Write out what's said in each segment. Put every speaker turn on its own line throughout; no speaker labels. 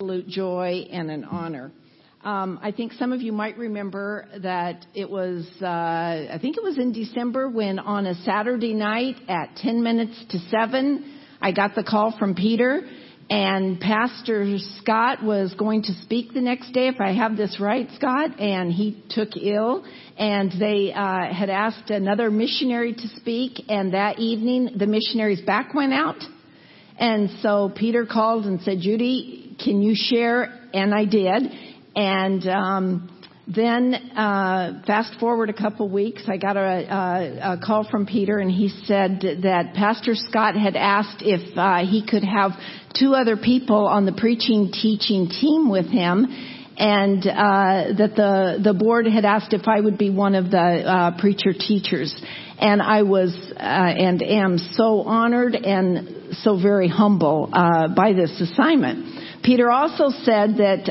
absolute joy and an honor. Um, I think some of you might remember that it was, uh, I think it was in December when on a Saturday night at 10 minutes to 7, I got the call from Peter and Pastor Scott was going to speak the next day, if I have this right, Scott, and he took ill and they uh, had asked another missionary to speak and that evening the missionary's back went out. And so Peter called and said, Judy, can you share? And I did. And um, then uh, fast forward a couple weeks, I got a, a, a, call from Peter, and he said that Pastor Scott had asked if uh, he could have two other people on the preaching teaching team with him, and uh, that the the board had asked if I would be one of the uh, preacher teachers. And I was uh, and am so honored and so very humble uh, by this assignment. Peter also said that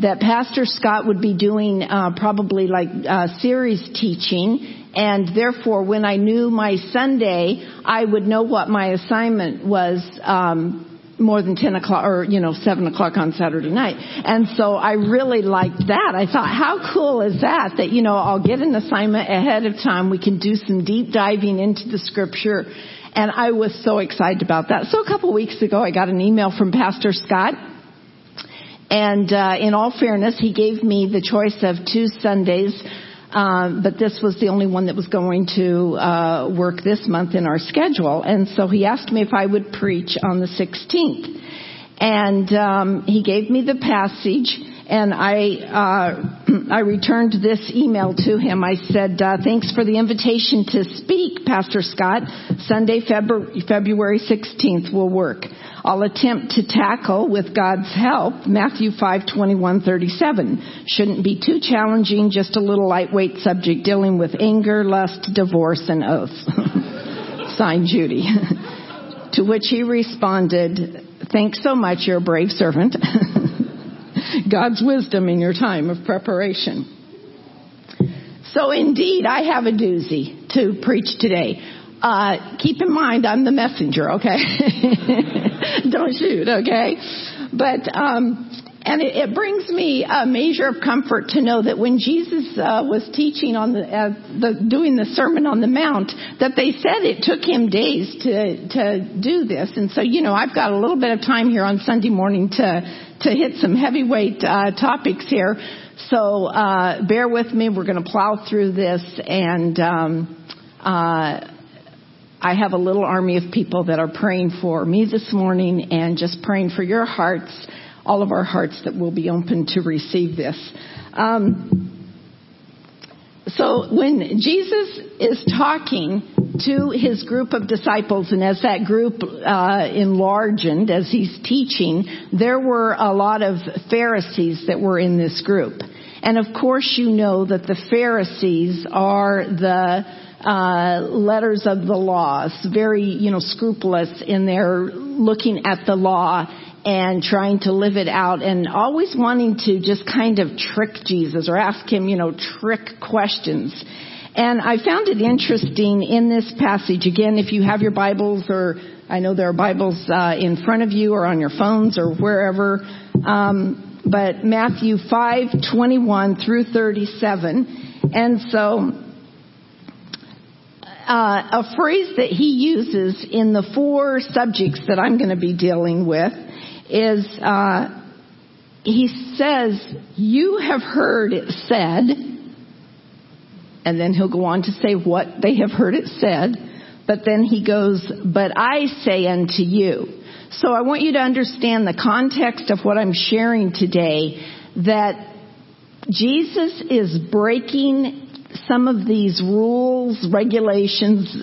that Pastor Scott would be doing uh, probably like uh, series teaching, and therefore, when I knew my Sunday, I would know what my assignment was. Um, more than 10 o'clock or, you know, 7 o'clock on Saturday night. And so I really liked that. I thought, how cool is that? That, you know, I'll get an assignment ahead of time. We can do some deep diving into the scripture. And I was so excited about that. So a couple weeks ago, I got an email from Pastor Scott and uh, in all fairness, he gave me the choice of two Sundays, uh, but this was the only one that was going to uh, work this month in our schedule. And so he asked me if I would preach on the 16th. And um, he gave me the passage, and I uh, I returned this email to him. I said, uh, "Thanks for the invitation to speak, Pastor Scott. Sunday, February, February 16th will work." I'll attempt to tackle, with God's help, Matthew 5:21-37. Shouldn't be too challenging, just a little lightweight subject dealing with anger, lust, divorce, and oaths." Signed, Judy. to which he responded, "Thanks so much, you're a brave servant. God's wisdom in your time of preparation." So indeed, I have a doozy to preach today. Uh, keep in mind, I'm the messenger, okay? Don't shoot, okay? But, um, and it, it, brings me a measure of comfort to know that when Jesus uh, was teaching on the, uh, the, doing the Sermon on the Mount, that they said it took him days to to do this, and so you know I've got a little bit of time here on Sunday morning to to hit some heavyweight uh, topics here. So uh, bear with me. We're going to plow through this and. Um, uh, I have a little army of people that are praying for me this morning and just praying for your hearts, all of our hearts that will be open to receive this. Um, so when Jesus is talking to his group of disciples, and as that group uh, enlarged, as he's teaching, there were a lot of Pharisees that were in this group. And of course, you know that the Pharisees are the uh, letters of the laws, very, you know, scrupulous in their looking at the law and trying to live it out and always wanting to just kind of trick Jesus or ask him, you know, trick questions. And I found it interesting in this passage, again, if you have your Bibles or I know there are Bibles uh, in front of you or on your phones or wherever, um, but Matthew 5, 21 through 37. And so uh, a phrase that he uses in the four subjects that I'm going to be dealing with is uh, he says, You have heard it said, and then he'll go on to say what they have heard it said, but then he goes, But I say unto you. So I want you to understand the context of what I'm sharing today that Jesus is breaking some of these rules, regulations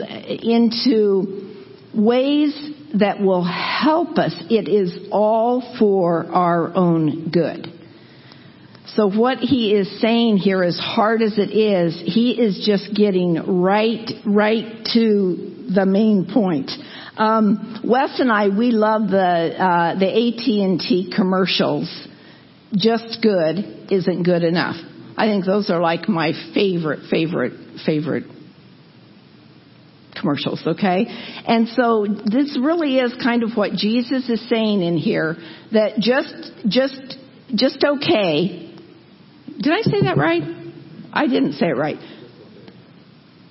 into ways that will help us. It is all for our own good. So what he is saying here, as hard as it is, he is just getting right, right to the main point. Um, Wes and I, we love the uh, the AT and T commercials. Just good isn't good enough. I think those are like my favorite, favorite, favorite commercials, okay? And so this really is kind of what Jesus is saying in here that just, just, just okay. Did I say that right? I didn't say it right.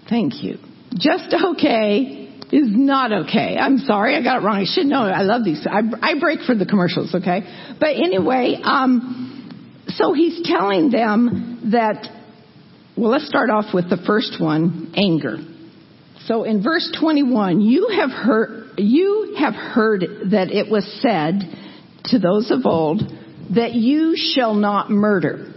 Thank you. Just okay is not okay. I'm sorry, I got it wrong. I should know. I love these. I, I break for the commercials, okay? But anyway, um, so he's telling them that. Well, let's start off with the first one, anger. So in verse 21, you have heard, you have heard that it was said to those of old that you shall not murder.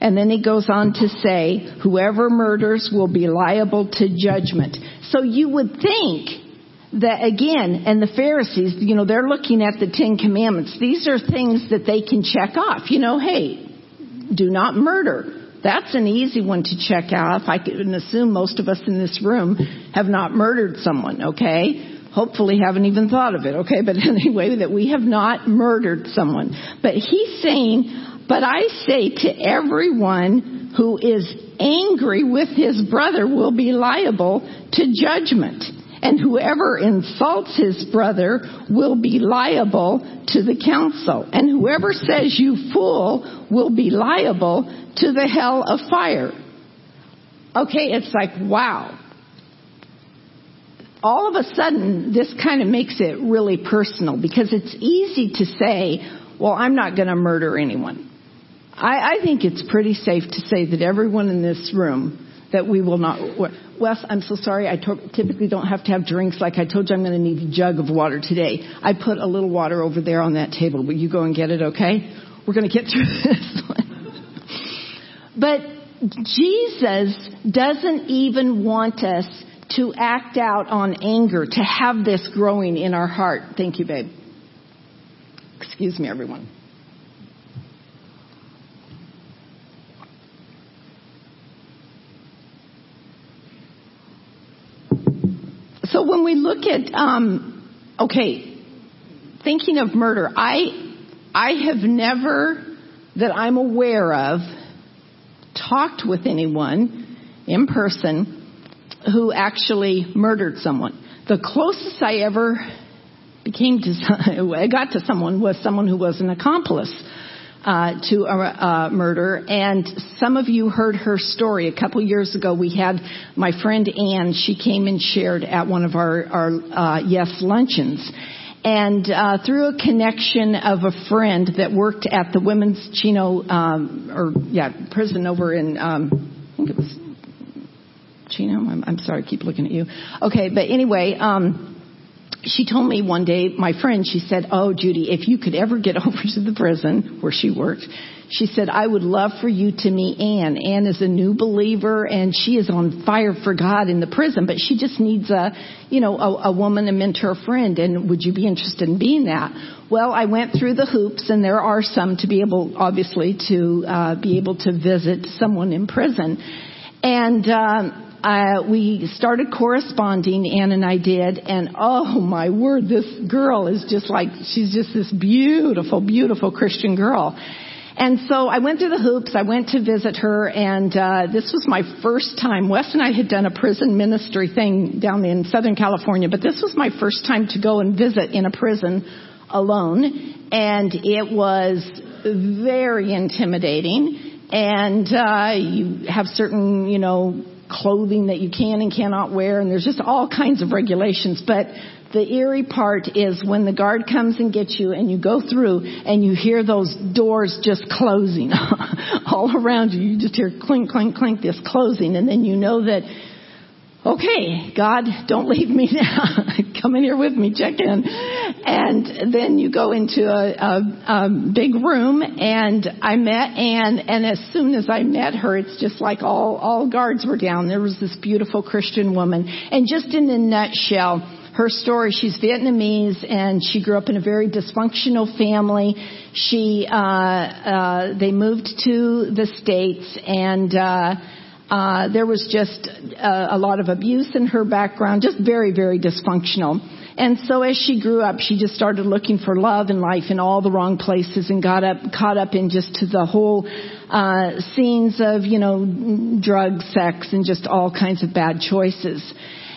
And then he goes on to say, whoever murders will be liable to judgment. So you would think that again, and the Pharisees, you know, they're looking at the Ten Commandments. These are things that they can check off. You know, hey, do not murder. That's an easy one to check off. I can assume most of us in this room have not murdered someone, okay? Hopefully haven't even thought of it, okay? But anyway, that we have not murdered someone. But he's saying, but I say to everyone who is angry with his brother will be liable to judgment. And whoever insults his brother will be liable to the council. And whoever says you fool will be liable to the hell of fire. Okay, it's like, wow. All of a sudden, this kind of makes it really personal because it's easy to say, well, I'm not going to murder anyone. I, I think it's pretty safe to say that everyone in this room that we will not. Wes, I'm so sorry. I typically don't have to have drinks. Like I told you, I'm going to need a jug of water today. I put a little water over there on that table. Will you go and get it? Okay. We're going to get through this one. But Jesus doesn't even want us to act out on anger, to have this growing in our heart. Thank you, babe. Excuse me, everyone. When we look at, um, okay, thinking of murder, I, I have never, that I'm aware of, talked with anyone in person who actually murdered someone. The closest I ever became to, I got to someone was someone who was an accomplice uh, to a, a murder. And some of you heard her story. A couple years ago, we had my friend Anne. She came and shared at one of our, our uh, Yes luncheons. And uh, through a connection of a friend that worked at the women's Chino, um, or yeah, prison over in, um, I think it was Chino. I'm, I'm sorry, I keep looking at you. Okay, but anyway, um, she told me one day, my friend, she said, Oh, Judy, if you could ever get over to the prison where she worked, she said, I would love for you to meet Ann. Ann is a new believer and she is on fire for God in the prison, but she just needs a, you know, a, a woman, a mentor, friend. And would you be interested in being that? Well, I went through the hoops and there are some to be able, obviously, to uh, be able to visit someone in prison. And, um, uh, we started corresponding, Ann and I did, and oh my word, this girl is just like, she's just this beautiful, beautiful Christian girl. And so I went through the hoops. I went to visit her, and uh, this was my first time. Wes and I had done a prison ministry thing down in Southern California, but this was my first time to go and visit in a prison alone, and it was very intimidating. And uh, you have certain, you know, clothing that you can and cannot wear, and there's just all kinds of regulations. But the eerie part is when the guard comes and gets you and you go through and you hear those doors just closing all around you. You just hear clink, clink, clink, this closing, and then you know that okay, God, don't leave me now. Come in here with me, check in. And then you go into a, a, a big room and I met Ann and as soon as I met her, it's just like all, all guards were down. There was this beautiful Christian woman. And just in a nutshell, her story, she's Vietnamese and she grew up in a very dysfunctional family. She, uh, uh, they moved to the States and, uh, uh, there was just uh, a lot of abuse in her background, just very, very dysfunctional. And so as she grew up, she just started looking for love and life in all the wrong places and got up, caught up in just to the whole, uh, scenes of, you know, drugs, sex, and just all kinds of bad choices.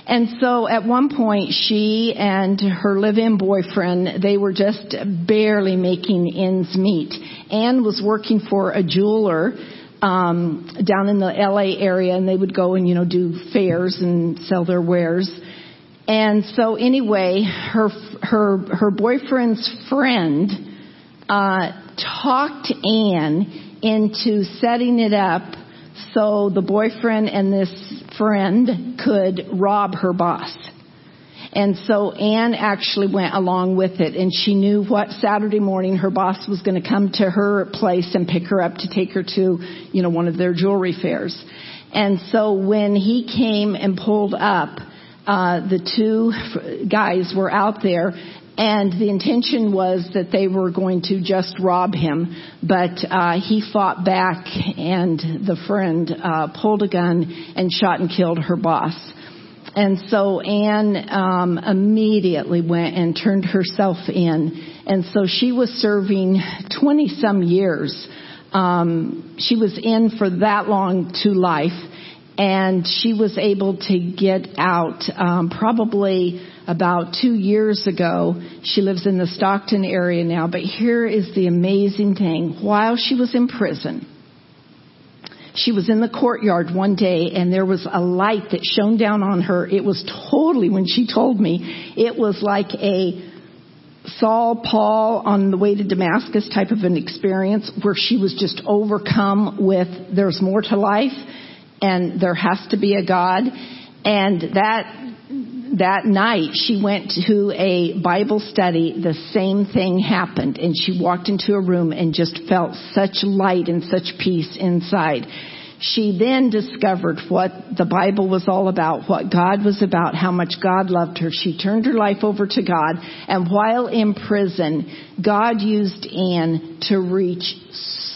And so at one point, she and her live-in boyfriend, they were just barely making ends meet. Anne was working for a jeweler um, down in the LA area, and they would go and you know do fairs and sell their wares. And so anyway, her her her boyfriend's friend uh, talked Anne into setting it up so the boyfriend and this friend could rob her boss. And so Anne actually went along with it and she knew what Saturday morning her boss was going to come to her place and pick her up to take her to, you know, one of their jewelry fairs. And so when he came and pulled up, uh, the two guys were out there and the intention was that they were going to just rob him, but uh, he fought back, and the friend uh, pulled a gun and shot and killed her boss. And so Anne um, immediately went and turned herself in, and so she was serving 20 some years. Um, she was in for that long to life, and she was able to get out um, probably about two years ago. She lives in the Stockton area now, but here is the amazing thing. While she was in prison, she was in the courtyard one day and there was a light that shone down on her. It was totally, when she told me, it was like a Saul, Paul on the way to Damascus type of an experience where she was just overcome with there's more to life and there has to be a God. And that that night she went to a Bible study, the same thing happened. And she walked into a room and just felt such light and such peace inside. She then discovered what the Bible was all about, what God was about, how much God loved her. She turned her life over to God, and while in prison, God used Anne to reach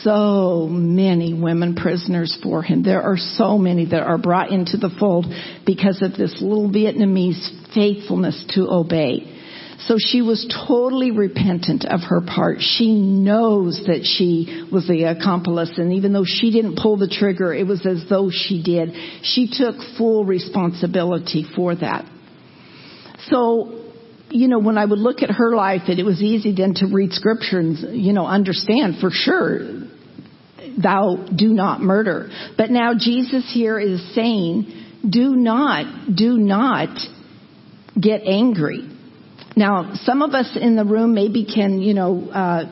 so many women prisoners for him. There are so many that are brought into the fold because of this little Vietnamese faithfulness to obey. So she was totally repentant of her part. She knows that she was the accomplice, and even though she didn't pull the trigger, it was as though she did. She took full responsibility for that. So you know, when I would look at her life, it, it was easy then to read scripture and, you know, understand for sure, thou do not murder. But now Jesus here is saying, do not, do not get angry. Now, some of us in the room maybe can, you know, uh,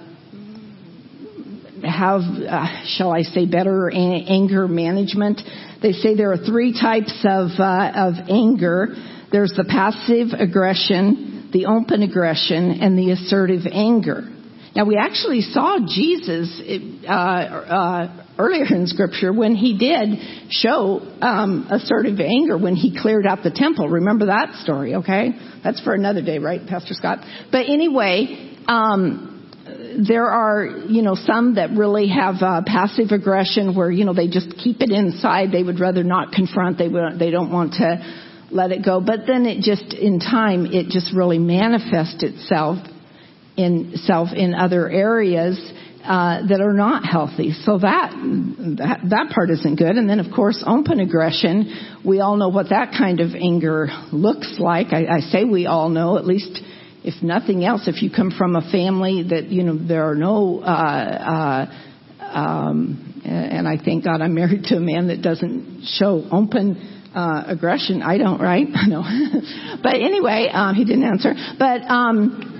have, uh, shall I say, better anger management. They say there are three types of uh, of anger. There's the passive aggression, the open aggression and the assertive anger. Now we actually saw Jesus uh, uh, earlier in Scripture when he did show um, assertive anger when he cleared out the temple. Remember that story? Okay, that's for another day, right, Pastor Scott? But anyway. Um, there are, you know, some that really have uh, passive aggression where, you know, they just keep it inside. They would rather not confront. They would, they don't want to let it go. But then it just, in time, it just really manifests itself in self in other areas uh, that are not healthy. So that, that that part isn't good. And then, of course, open aggression. We all know what that kind of anger looks like. I, I say we all know, at least if nothing else. If you come from a family that you know there are no. Uh, uh, um, and I thank God I'm married to a man that doesn't show open uh, aggression. I don't, right? No. but anyway, um, he didn't answer. But um,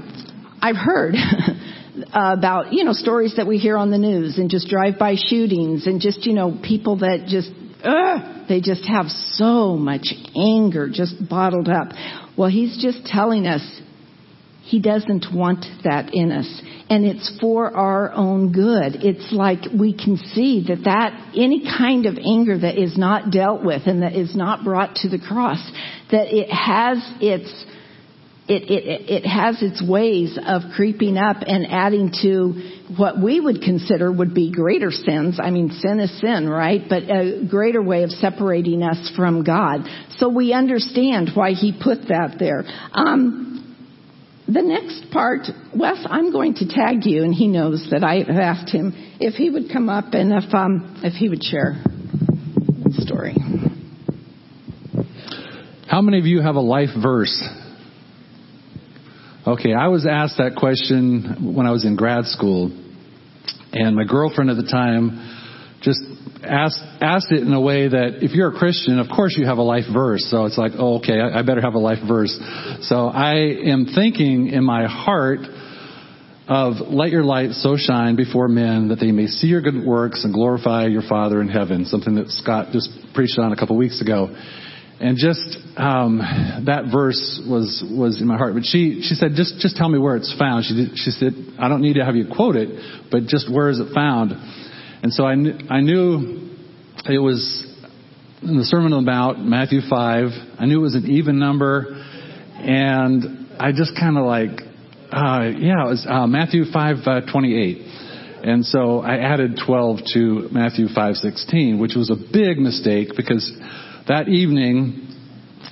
I've heard about you know stories that we hear on the news and just drive-by shootings and just you know people that just uh, they just have so much anger just bottled up. Well, he's just telling us he doesn't want that in us. And it's for our own good. It's like we can see that that, any kind of anger that is not dealt with and that is not brought to the cross, that it has its, it, it, it has its ways of creeping up and adding to what we would consider would be greater sins. I mean, sin is sin, right? But a greater way of separating us from God. So we understand why He put that there. Um, the next part, Wes, I'm going to tag you, and he knows that I have asked him if he would come up and if um, if he would share the story.
How many of you have a life verse? Okay, I was asked that question when I was in grad school, and my girlfriend at the time just asked asked it in a way that if you're a Christian, of course you have a life verse. So it's like, oh, okay, I, I better have a life verse. So I am thinking in my heart of let your light so shine before men that they may see your good works and glorify your Father in heaven. Something that Scott just preached on a couple weeks ago. And just um, that verse was was in my heart. But she she said, just just tell me where it's found. She did, she said, I don't need to have you quote it, but just where is it found? And so I, kn- I knew it was in the Sermon on the Mount, Matthew 5. I knew it was an even number. And I just kind of like, uh, yeah, it was uh, Matthew 5, uh, 28. And so I added 12 to Matthew 5:16, which was a big mistake because that evening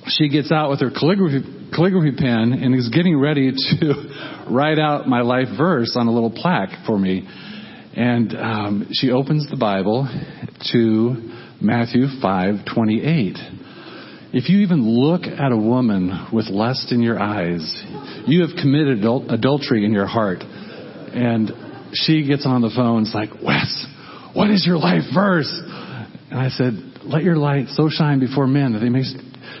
she gets out with her calligraphy, calligraphy pen and is getting ready to write out my life verse on a little plaque for me. And um, she opens the Bible to Matthew 5:28. If you even look at a woman with lust in your eyes, you have committed adul- adultery in your heart. And she gets on the phone. It's like, Wes, what is your life verse? And I said, Let your light so shine before men that they may.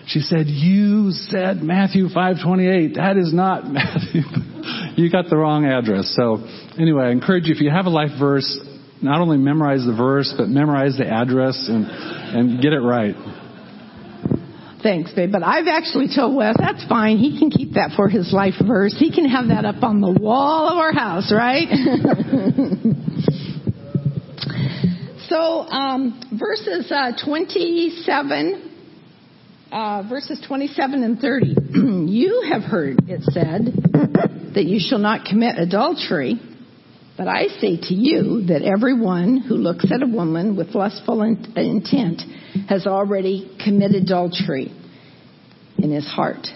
She said, You said Matthew 5:28. That is not Matthew. you got the wrong address. So anyway, I encourage you if you have a life verse, not only memorize the verse, but memorize the address and and get it right.
Thanks, babe. But I've actually told Wes that's fine. He can keep that for his life verse. He can have that up on the wall of our house, right? so um, verses uh, 27 uh, verses 27 and 30. you have heard it said that you shall not commit adultery. But I say to you that everyone who looks at a woman with lustful intent has already committed adultery in his heart.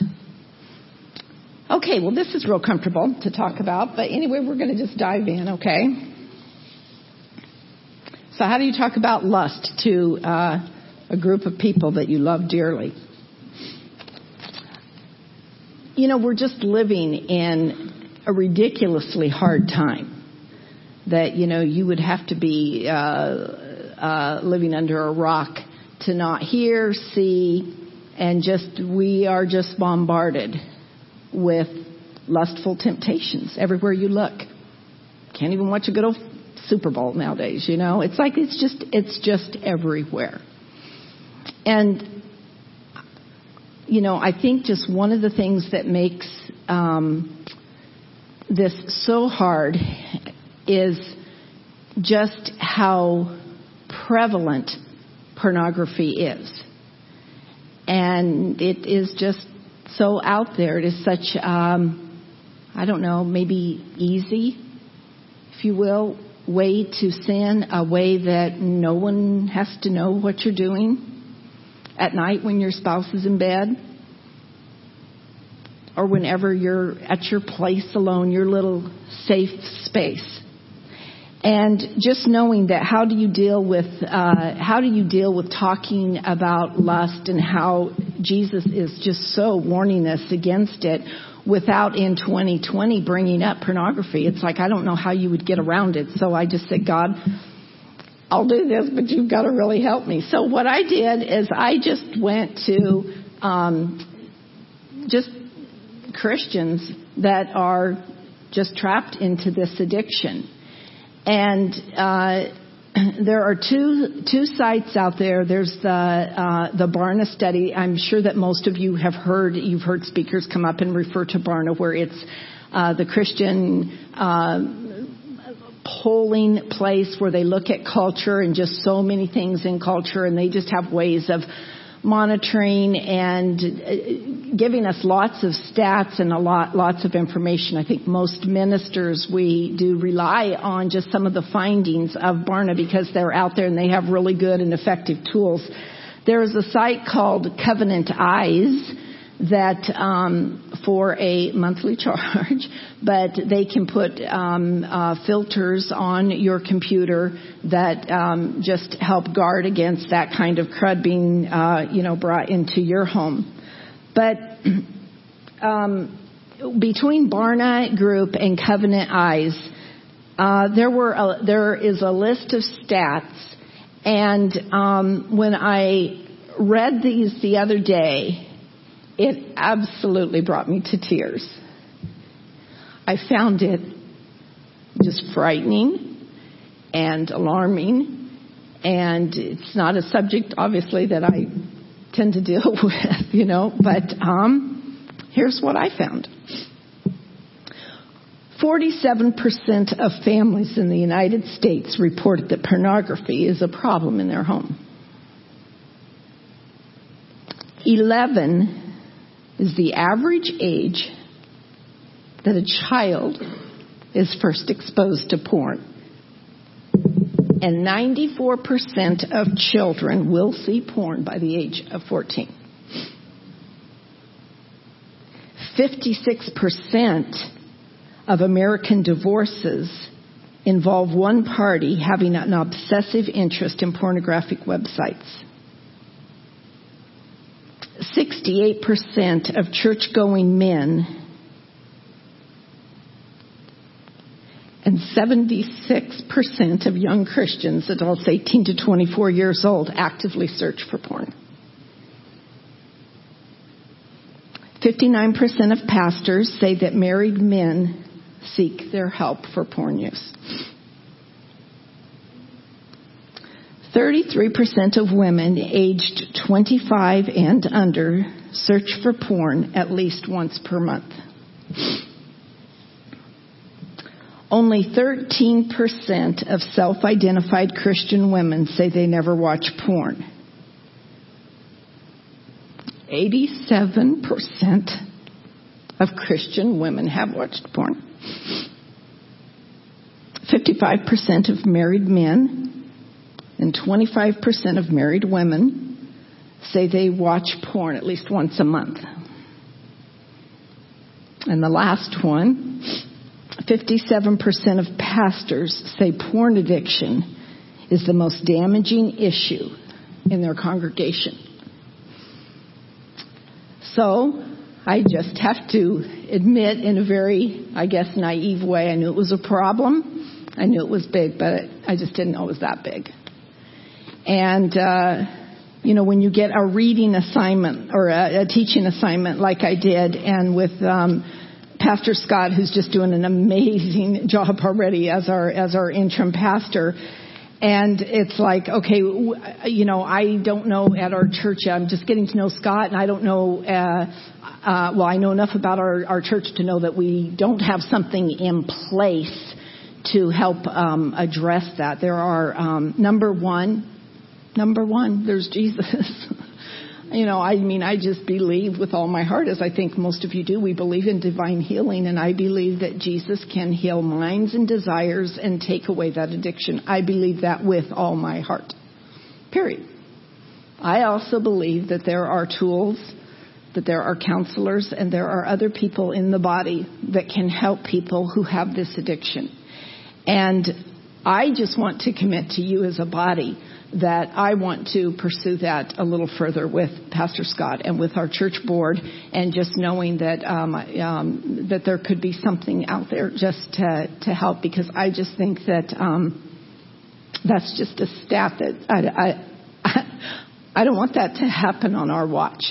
Okay, well, this is real comfortable to talk about, but anyway, we're going to just dive in, okay? So, how do you talk about lust to uh, a group of people that you love dearly? you know, we're just living in a ridiculously hard time. That, you know, you would have to be uh, uh, living under a rock to not hear, see, and just, we are just bombarded with lustful temptations everywhere you look. Can't even watch a good old Super Bowl nowadays, you know? It's like it's just, it's just everywhere. And you know, I think just one of the things that makes um, this so hard is just how prevalent pornography is. And it is just so out there. It is such, um, I don't know, maybe easy, if you will, way to sin, a way that no one has to know what you're doing at night when your spouse is in bed, or whenever you're at your place alone, your little safe space. And just knowing that, how do you deal with uh, how do you deal with talking about lust and how Jesus is just so warning us against it without in 2020 bringing up pornography. It's like I don't know how you would get around it. So I just said, God, I'll do this, but you've got to really help me. So what I did is I just went to um, just Christians that are just trapped into this addiction, and uh, there are two two sites out there. There's the uh, the Barna study. I'm sure that most of you have heard. You've heard speakers come up and refer to Barna, where it's uh, the Christian uh, polling place where they look at culture and just so many things in culture and they just have ways of monitoring and uh, giving us lots of stats and a lot lots of information. I think most ministers we do rely on just some of the findings of Barna because they're out there and they have really good and effective tools. There is a site called Covenant Eyes that um, for a monthly charge, but they can put um, uh, filters on your computer that um, just help guard against that kind of crud being, uh, you know, brought into your home. But um, between Barna Group and Covenant Eyes, uh, there were a, there is a list of stats, and um, when I read these the other day, it absolutely brought me to tears. I found it just frightening and alarming, and it's not a subject, obviously, that I tend to deal with, you know, but um, here's what I found. 47% of families in the United States report that pornography is a problem in their home. 11 is the average age that a child is first exposed to porn. And 94% of children will see porn by the age of 14. 56% of American divorces involve one party having an obsessive interest in pornographic websites. 68% of church going men and 76% of young Christians, adults 18 to 24 years old, actively search for porn. 59% of pastors say that married men seek their help for porn use. 33% of women aged 25 and under search for porn at least once per month. Only 13% of self identified Christian women say they never watch porn. 87% of Christian women have watched porn. 55% of married men and 25% of married women say they watch porn at least once a month. And the last one, 57% of pastors say porn addiction is the most damaging issue in their congregation. So, I just have to admit in a very, I guess, naive way, I knew it was a problem. I knew it was big, but I just didn't know it was that big. And, uh, you know, when you get a reading assignment or a, a teaching assignment like I did, and with um, Pastor Scott, who's just doing an amazing job already as our as our interim pastor, and it's like, okay, you know, I don't know at our church. I'm just getting to know Scott, and I don't know. Uh, uh, well, I know enough about our, our church to know that we don't have something in place to help um, address that. There are um, number one, number one. There's Jesus. you know, I mean, I just believe with all my heart, as I think most of you do, we believe in divine healing, and I believe that Jesus can heal minds and desires and take away that addiction. I believe that with all my heart. Period. I also believe that there are tools, that there are counselors, and there are other people in the body that can help people who have this addiction. And I just want to commit to you as a body that I want to pursue that a little further with Pastor Scott and with our church board, and just knowing that um, um, that there could be something out there just to to help because I just think that um, that's just a stat that I, I I don't want that to happen on our watch.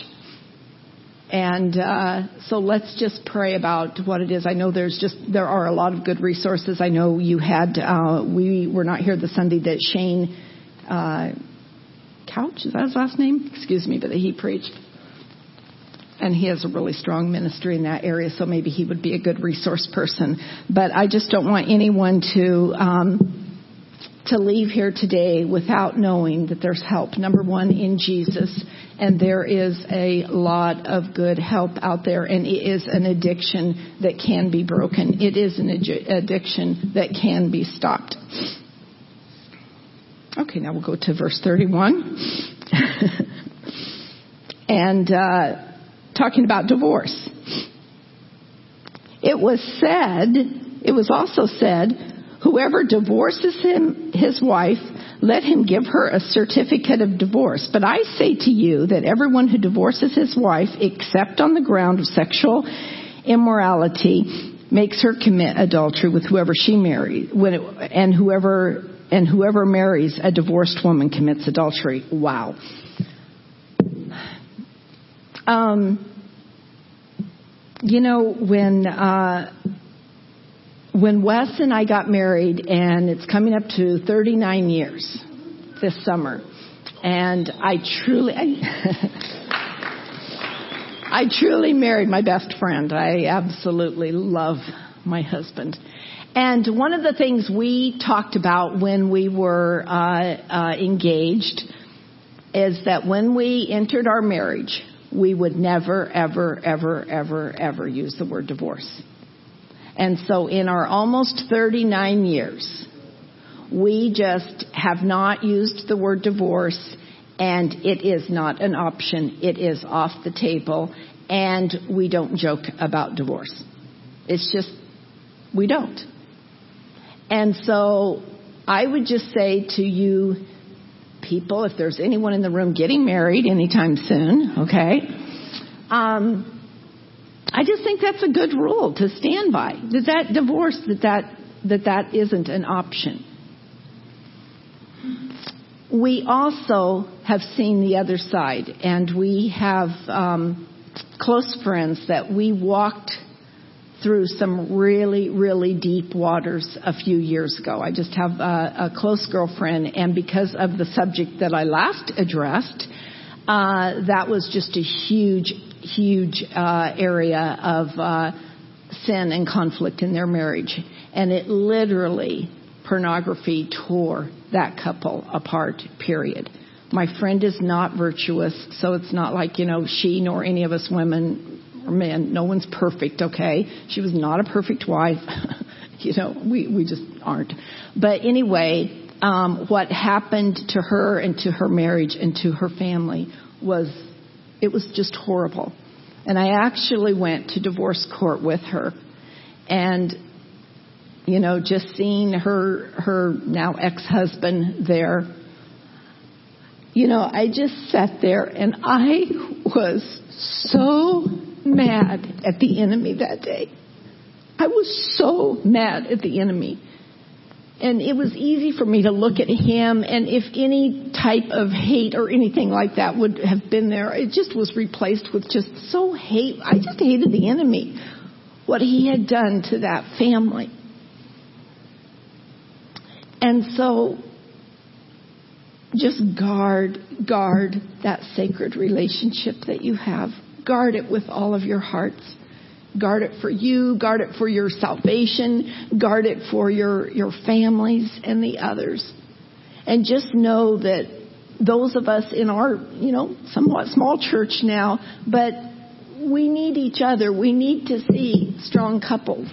And uh, so let's just pray about what it is. I know there's just there are a lot of good resources. I know you had uh, we were not here the Sunday that Shane uh, Couch, is that his last name? Excuse me, but he preached. And he has a really strong ministry in that area, so maybe he would be a good resource person. But I just don't want anyone to um, to leave here today without knowing that there's help. Number one, in Jesus, and there is a lot of good help out there, and it is an addiction that can be broken. It is an addiction that can be stopped. Okay, now we'll go to verse 31. and uh, talking about divorce. It was said, it was also said, whoever divorces him, his wife let him give her a certificate of divorce. But I say to you that everyone who divorces his wife, except on the ground of sexual immorality, makes her commit adultery with whoever she marries, and whoever and whoever marries a divorced woman commits adultery. Wow. Um, you know when uh, when Wes and I got married, and it's coming up to 39 years this summer, and I truly. I, I truly married my best friend. I absolutely love my husband. And one of the things we talked about when we were uh, uh, engaged is that when we entered our marriage, we would never, ever, ever, ever, ever use the word divorce. And so in our almost 39 years, we just have not used the word divorce and it is not an option. It is off the table and we don't joke about divorce. It's just, we don't. And so I would just say to you people, if there's anyone in the room getting married anytime soon, okay, um, I just think that's a good rule to stand by. That that divorce, that that, that that isn't an option. We also have seen the other side, and we have um, close friends that we walked through some really, really deep waters a few years ago. I just have a, a close girlfriend, and because of the subject that I last addressed, uh, that was just a huge, huge uh, area of uh, sin and conflict in their marriage. And it literally, pornography tore that couple apart, period. My friend is not virtuous, so it's not like, you know, she nor any of us women or men, no one's perfect, okay? She was not a perfect wife. you know, we, we just aren't. But anyway, um, what happened to her and to her marriage and to her family was, it was just horrible. And I actually went to divorce court with her. And, you know, just seeing her, her now ex-husband there, you know, I just sat there and I was so mad at the enemy that day. I was so mad at the enemy. And it was easy for me to look at him, and if any type of hate or anything like that would have been there, it just was replaced with just so hate. I just hated the enemy, what he had done to that family. And so, just guard, guard that sacred relationship that you have guard it with all of your hearts. Guard it for you, guard it for your salvation, guard it for your, your families and the others. And just know that those of us in our, you know, somewhat small church now, but we need each other. We need to see strong couples.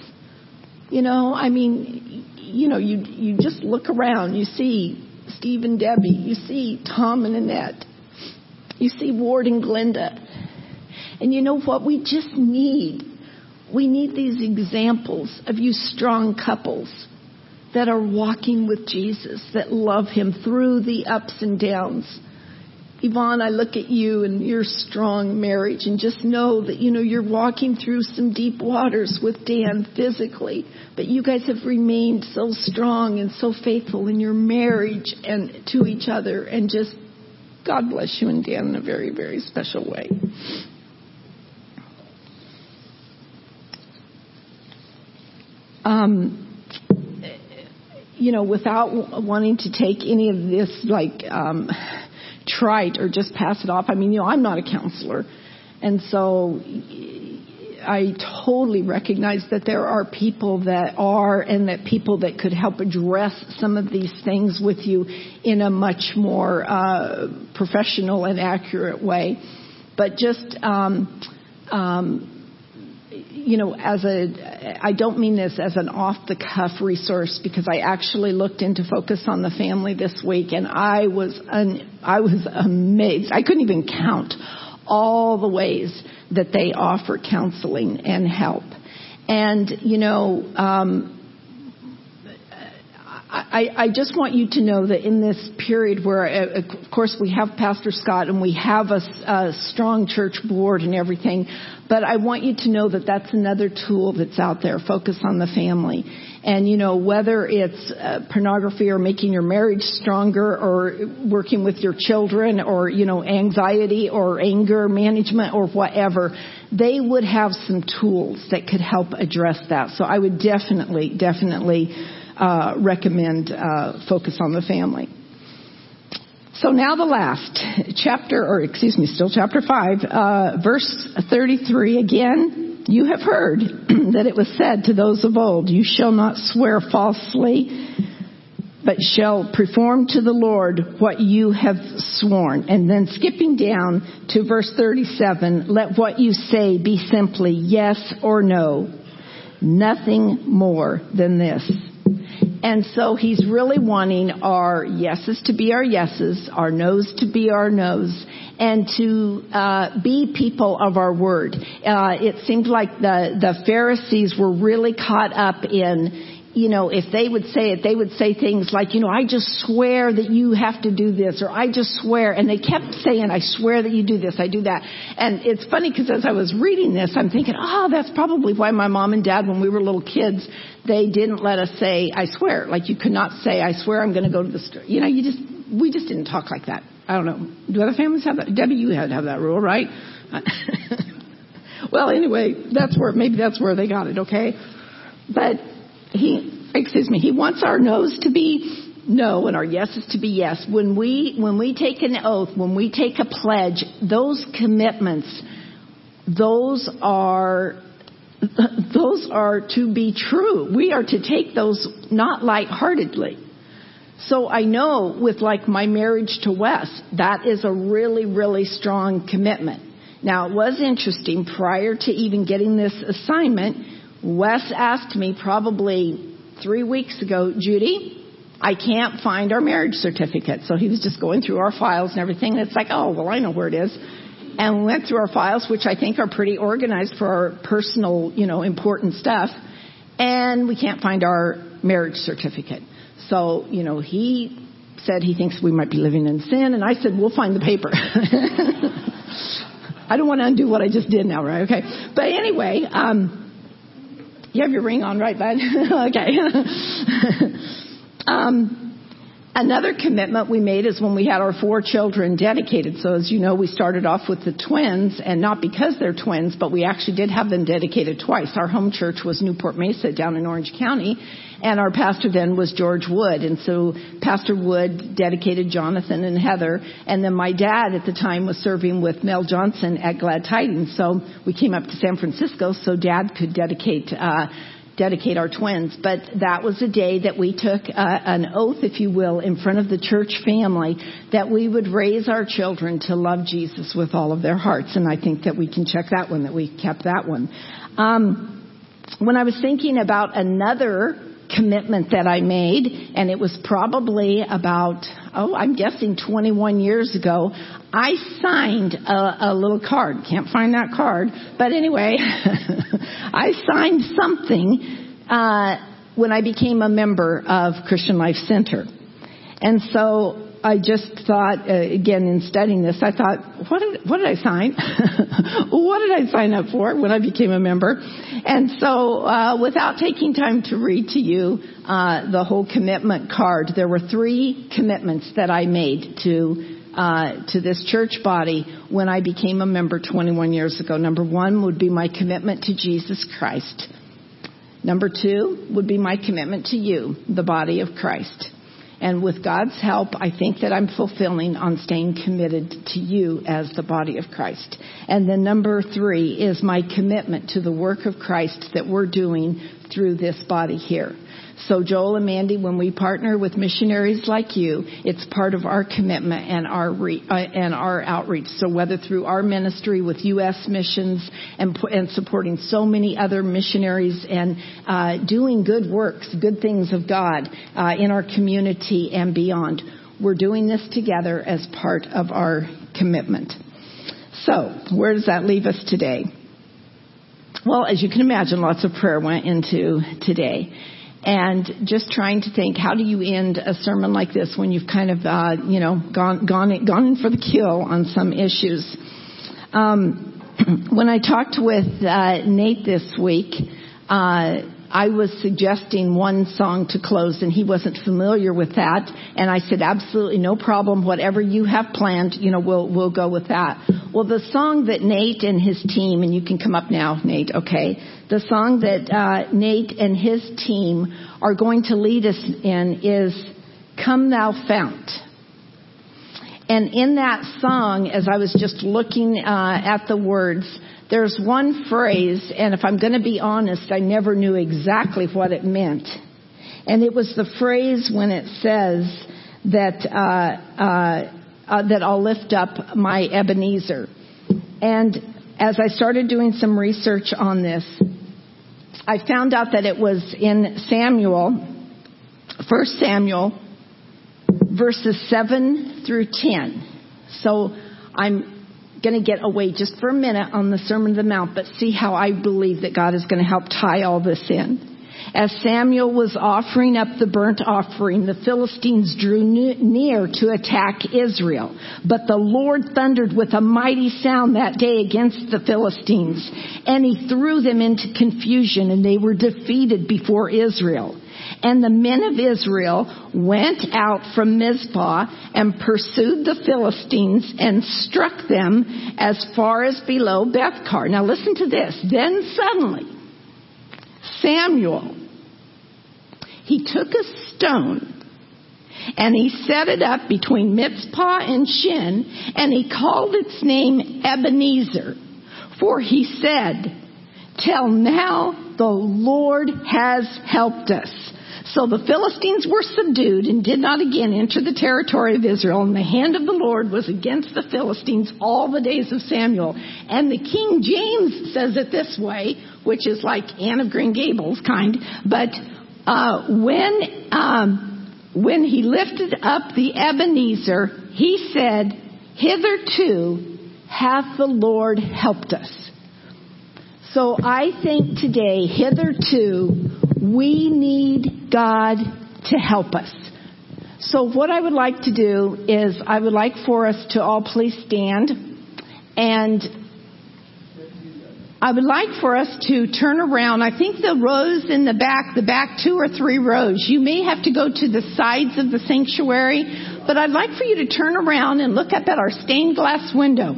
You know, I mean, you know, you you just look around, you see Steve and Debbie, you see Tom and Annette, you see Ward and Glenda. And you know what? We just need, we need these examples of you strong couples that are walking with Jesus, that love Him through the ups and downs. Yvonne, I look at you and your strong marriage and just know that, you know, you're walking through some deep waters with Dan physically, but you guys have remained so strong and so faithful in your marriage and to each other and just God bless you and Dan in a very, very special way. Um, you know, without wanting to take any of this like um, trite or just pass it off. I mean, you know, I'm not a counselor, and so I totally recognize that there are people that are, and that people that could help address some of these things with you in a much more uh, professional and accurate way. But just um, um, you know, as a, I don't mean this as an off the cuff resource because I actually looked into Focus on the Family this week and I was, un, I was amazed. I couldn't even count all the ways that they offer counseling and help. And, you know, um, I, I just want you to know that in this period where, uh, of course, we have Pastor Scott and we have a, a strong church board and everything, but I want you to know that that's another tool that's out there. Focus on the family. And, you know, whether it's uh, pornography or making your marriage stronger or working with your children or, you know, anxiety or anger management or whatever, they would have some tools that could help address that. So I would definitely, definitely uh, recommend uh, focus on the family. So now the last chapter, or excuse me, still chapter 5, uh, verse 33 again. You have heard that it was said to those of old, You shall not swear falsely, but shall perform to the Lord what you have sworn. And then skipping down to verse 37, let what you say be simply yes or no. Nothing more than this. And so he's really wanting our yeses to be our yeses, our nos to be our nos, and to uh, be people of our word. Uh, it seemed like the the Pharisees were really caught up in you know, if they would say it, they would say things like, you know, I just swear that you have to do this, or I just swear, and they kept saying, I swear that you do this, I do that. And it's funny because as I was reading this, I'm thinking, oh, that's probably why my mom and dad, when we were little kids, they didn't let us say, I swear. Like you could not say, I swear I'm going to go to the store. You know, you just, we just didn't talk like that. I don't know. Do other families have that? Debbie, you had have that rule, right? well, anyway, that's where, maybe that's where they got it, okay? But he, excuse me, he wants our no's to be no and our yeses to be yes. When we, when we take an oath, when we take a pledge, those commitments, those are those are to be true. We are to take those not lightheartedly. So I know with like my marriage to Wes, that is a really, really strong commitment. Now it was interesting prior to even getting this assignment, Wes asked me probably three weeks ago, Judy, I can't find our marriage certificate. So he was just going through our files and everything. And it's like, oh, well, I know where it is and we went through our files, which I think are pretty organized for our personal, you know, important stuff, and we can't find our marriage certificate. So, you know, he said he thinks we might be living in sin, and I said, we'll find the paper. I don't want to undo what I just did now, right? Okay. But anyway, um, you have your ring on, right, bud? okay. um, Another commitment we made is when we had our four children dedicated. So as you know, we started off with the twins and not because they're twins, but we actually did have them dedicated twice. Our home church was Newport Mesa down in Orange County and our pastor then was George Wood. And so Pastor Wood dedicated Jonathan and Heather. And then my dad at the time was serving with Mel Johnson at Glad Tidings. So we came up to San Francisco so dad could dedicate, uh, dedicate our twins. But that was a day that we took uh, an oath, if you will, in front of the church family that we would raise our children to love Jesus with all of their hearts. And I think that we can check that one, that we kept that one. Um, when I was thinking about another commitment that I made, and it was probably about, oh, I'm guessing 21 years ago, I signed a, a little card. Can't find that card, but anyway, I signed something uh, when I became a member of Christian Life Center. And so I just thought, uh, again, in studying this, I thought, what did, what did I sign? what did I sign up for when I became a member? And so, uh, without taking time to read to you uh, the whole commitment card, there were three commitments that I made to uh, to this church body when I became a member 21 years ago. Number one would be my commitment to Jesus Christ. Number two would be my commitment to you, the body of Christ. And with God's help, I think that I'm fulfilling on staying committed to you as the body of Christ. And then number three is my commitment to the work of Christ that we're doing through this body here. So Joel and Mandy, when we partner with missionaries like you, it's part of our commitment and our re, uh, and our outreach. So whether through our ministry with U.S. missions and and supporting so many other missionaries and uh, doing good works, good things of God uh, in our community and beyond, we're doing this together as part of our commitment. So where does that leave us today? Well, as you can imagine, lots of prayer went into today. And just trying to think, how do you end a sermon like this when you've kind of, uh, you know, gone, gone, gone for the kill on some issues? Um, when I talked with uh, Nate this week, uh, I was suggesting one song to close and he wasn't familiar with that. And I said, absolutely no problem. Whatever you have planned, you know, we'll, we'll go with that. Well, the song that Nate and his team, and you can come up now, Nate, okay? The song that, uh, Nate and his team are going to lead us in is Come Thou Fount. And in that song, as I was just looking uh, at the words, there's one phrase, and if I'm going to be honest, I never knew exactly what it meant. And it was the phrase when it says that uh, uh, uh, that I'll lift up my Ebenezer. And as I started doing some research on this, I found out that it was in Samuel, First Samuel, verses seven through ten. So I'm going to get away just for a minute on the Sermon of the Mount, but see how I believe that God is going to help tie all this in. As Samuel was offering up the burnt offering, the Philistines drew near to attack Israel. But the Lord thundered with a mighty sound that day against the Philistines, and he threw them into confusion, and they were defeated before Israel. And the men of Israel went out from Mizpah and pursued the Philistines and struck them as far as below Bethkar. Now listen to this. Then suddenly, Samuel, he took a stone and he set it up between Mizpah and Shin and he called its name Ebenezer. For he said, Till now the Lord has helped us. So the Philistines were subdued and did not again enter the territory of Israel, and the hand of the Lord was against the Philistines all the days of Samuel. And the King James says it this way, which is like Anne of Green Gables kind, but uh, when um, when he lifted up the Ebenezer, he said, "Hitherto hath the Lord helped us." So I think today, hitherto, we need God to help us. So what I would like to do is I would like for us to all please stand and I would like for us to turn around. I think the rows in the back, the back two or three rows, you may have to go to the sides of the sanctuary, but I'd like for you to turn around and look up at our stained glass window.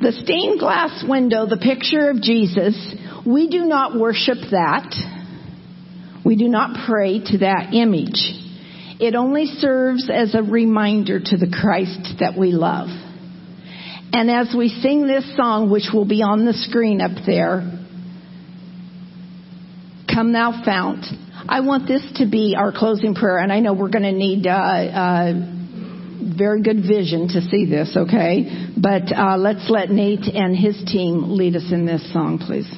The stained glass window, the picture of Jesus, we do not worship that. We do not pray to that image. It only serves as a reminder to the Christ that we love. And as we sing this song, which will be on the screen up there, Come Thou Fount, I want this to be our closing prayer, and I know we're going to need uh, uh, very good vision to see this, okay? But uh, let's let Nate and his team lead us in this song, please.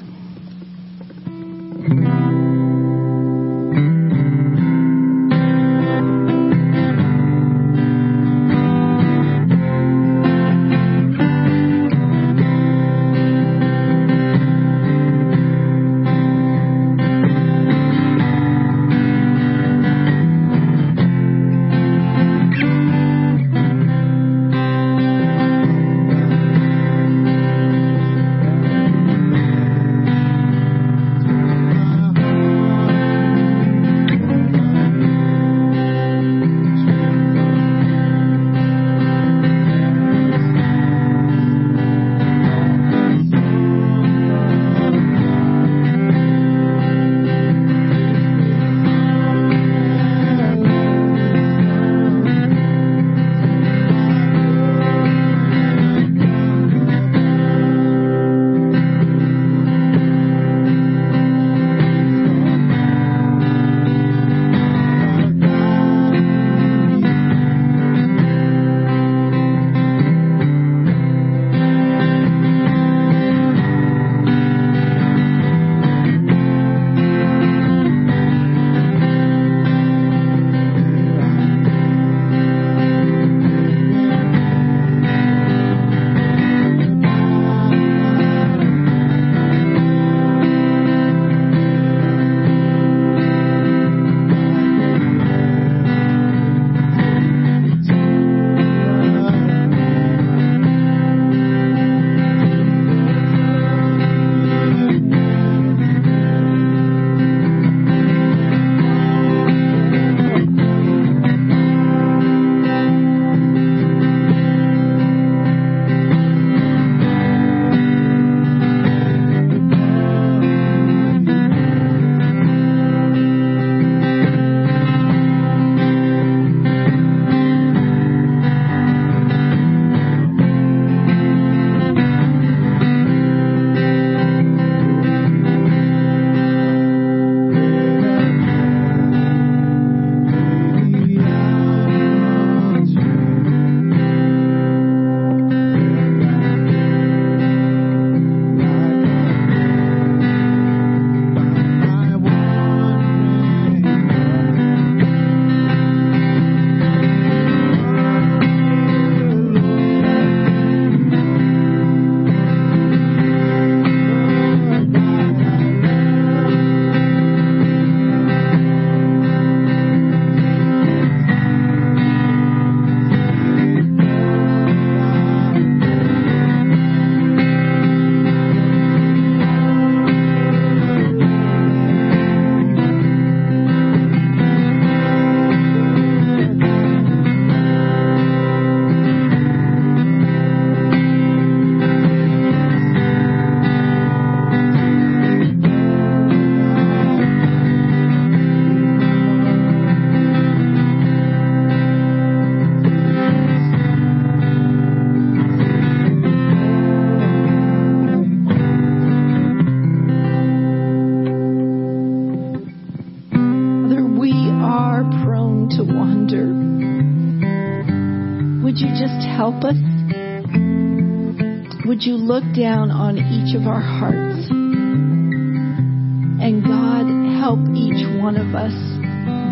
Would you just help us? Would you look down on each of our hearts? And God, help each one of us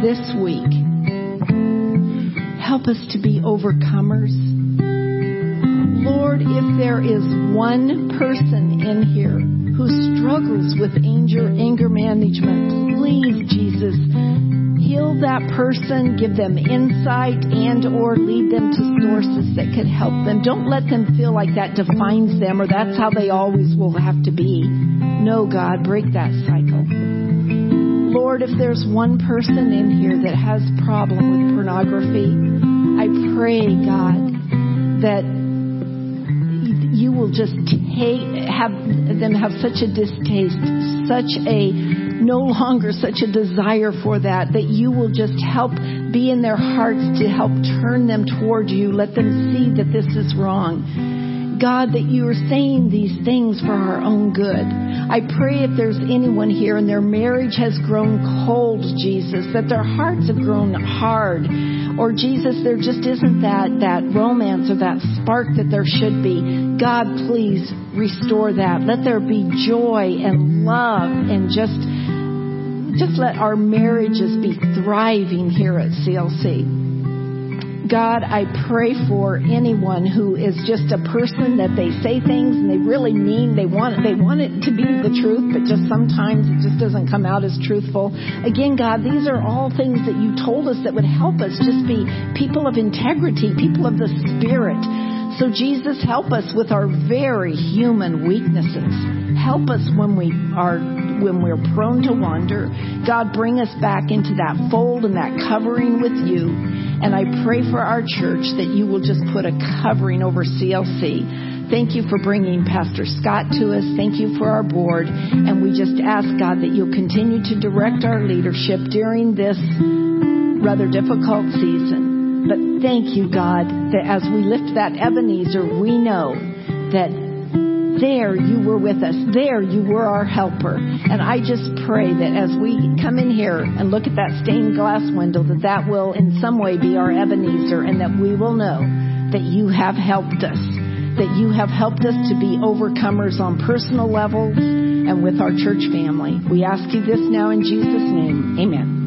this week. Help us to be overcomers. Lord, if there is one person in here who struggles with anger, anger management, please, Jesus, heal that person, give them insight and or lead them to sources that could help them. Don't let them feel like that defines them or that's how they always will have to be. No, God, break that cycle. Lord, if there's one person in here that has problem with pornography, I pray, God, that you will just take, have them have such a distaste, such a no longer such a desire for that, that you will just help be in their hearts to help turn them toward you. Let them see that this is wrong. God, that you are saying these things for our own good. I pray if there's anyone here and their marriage has grown cold, Jesus, that their hearts have grown hard, or Jesus, there just isn't that, that romance or that spark that there should be. God, please restore that. Let there be joy and love and just just let our marriages be thriving here at CLC. God, I pray for anyone who is just a person that they say things and they really mean they want they want it to be the truth, but just sometimes it just doesn't come out as truthful. Again, God, these are all things that you told us that would help us just be people of integrity, people of the spirit. So Jesus, help us with our very human weaknesses. Help us when we are when we're prone to wander. God, bring us back into that fold and that covering with you. And I pray for our church that you will just put a covering over CLC. Thank you for bringing Pastor Scott to us. Thank you for our board. And we just ask, God, that you'll continue to direct our leadership during this rather difficult season. But thank you, God, that as we lift that Ebenezer, we know that there you were with us. There you were our helper. And I just pray that as we come in here and look at that stained glass window, that that will in some way be our Ebenezer and that we will know that you have helped us. That you have helped us to be overcomers on personal levels and with our church family. We ask you this now in Jesus' name. Amen.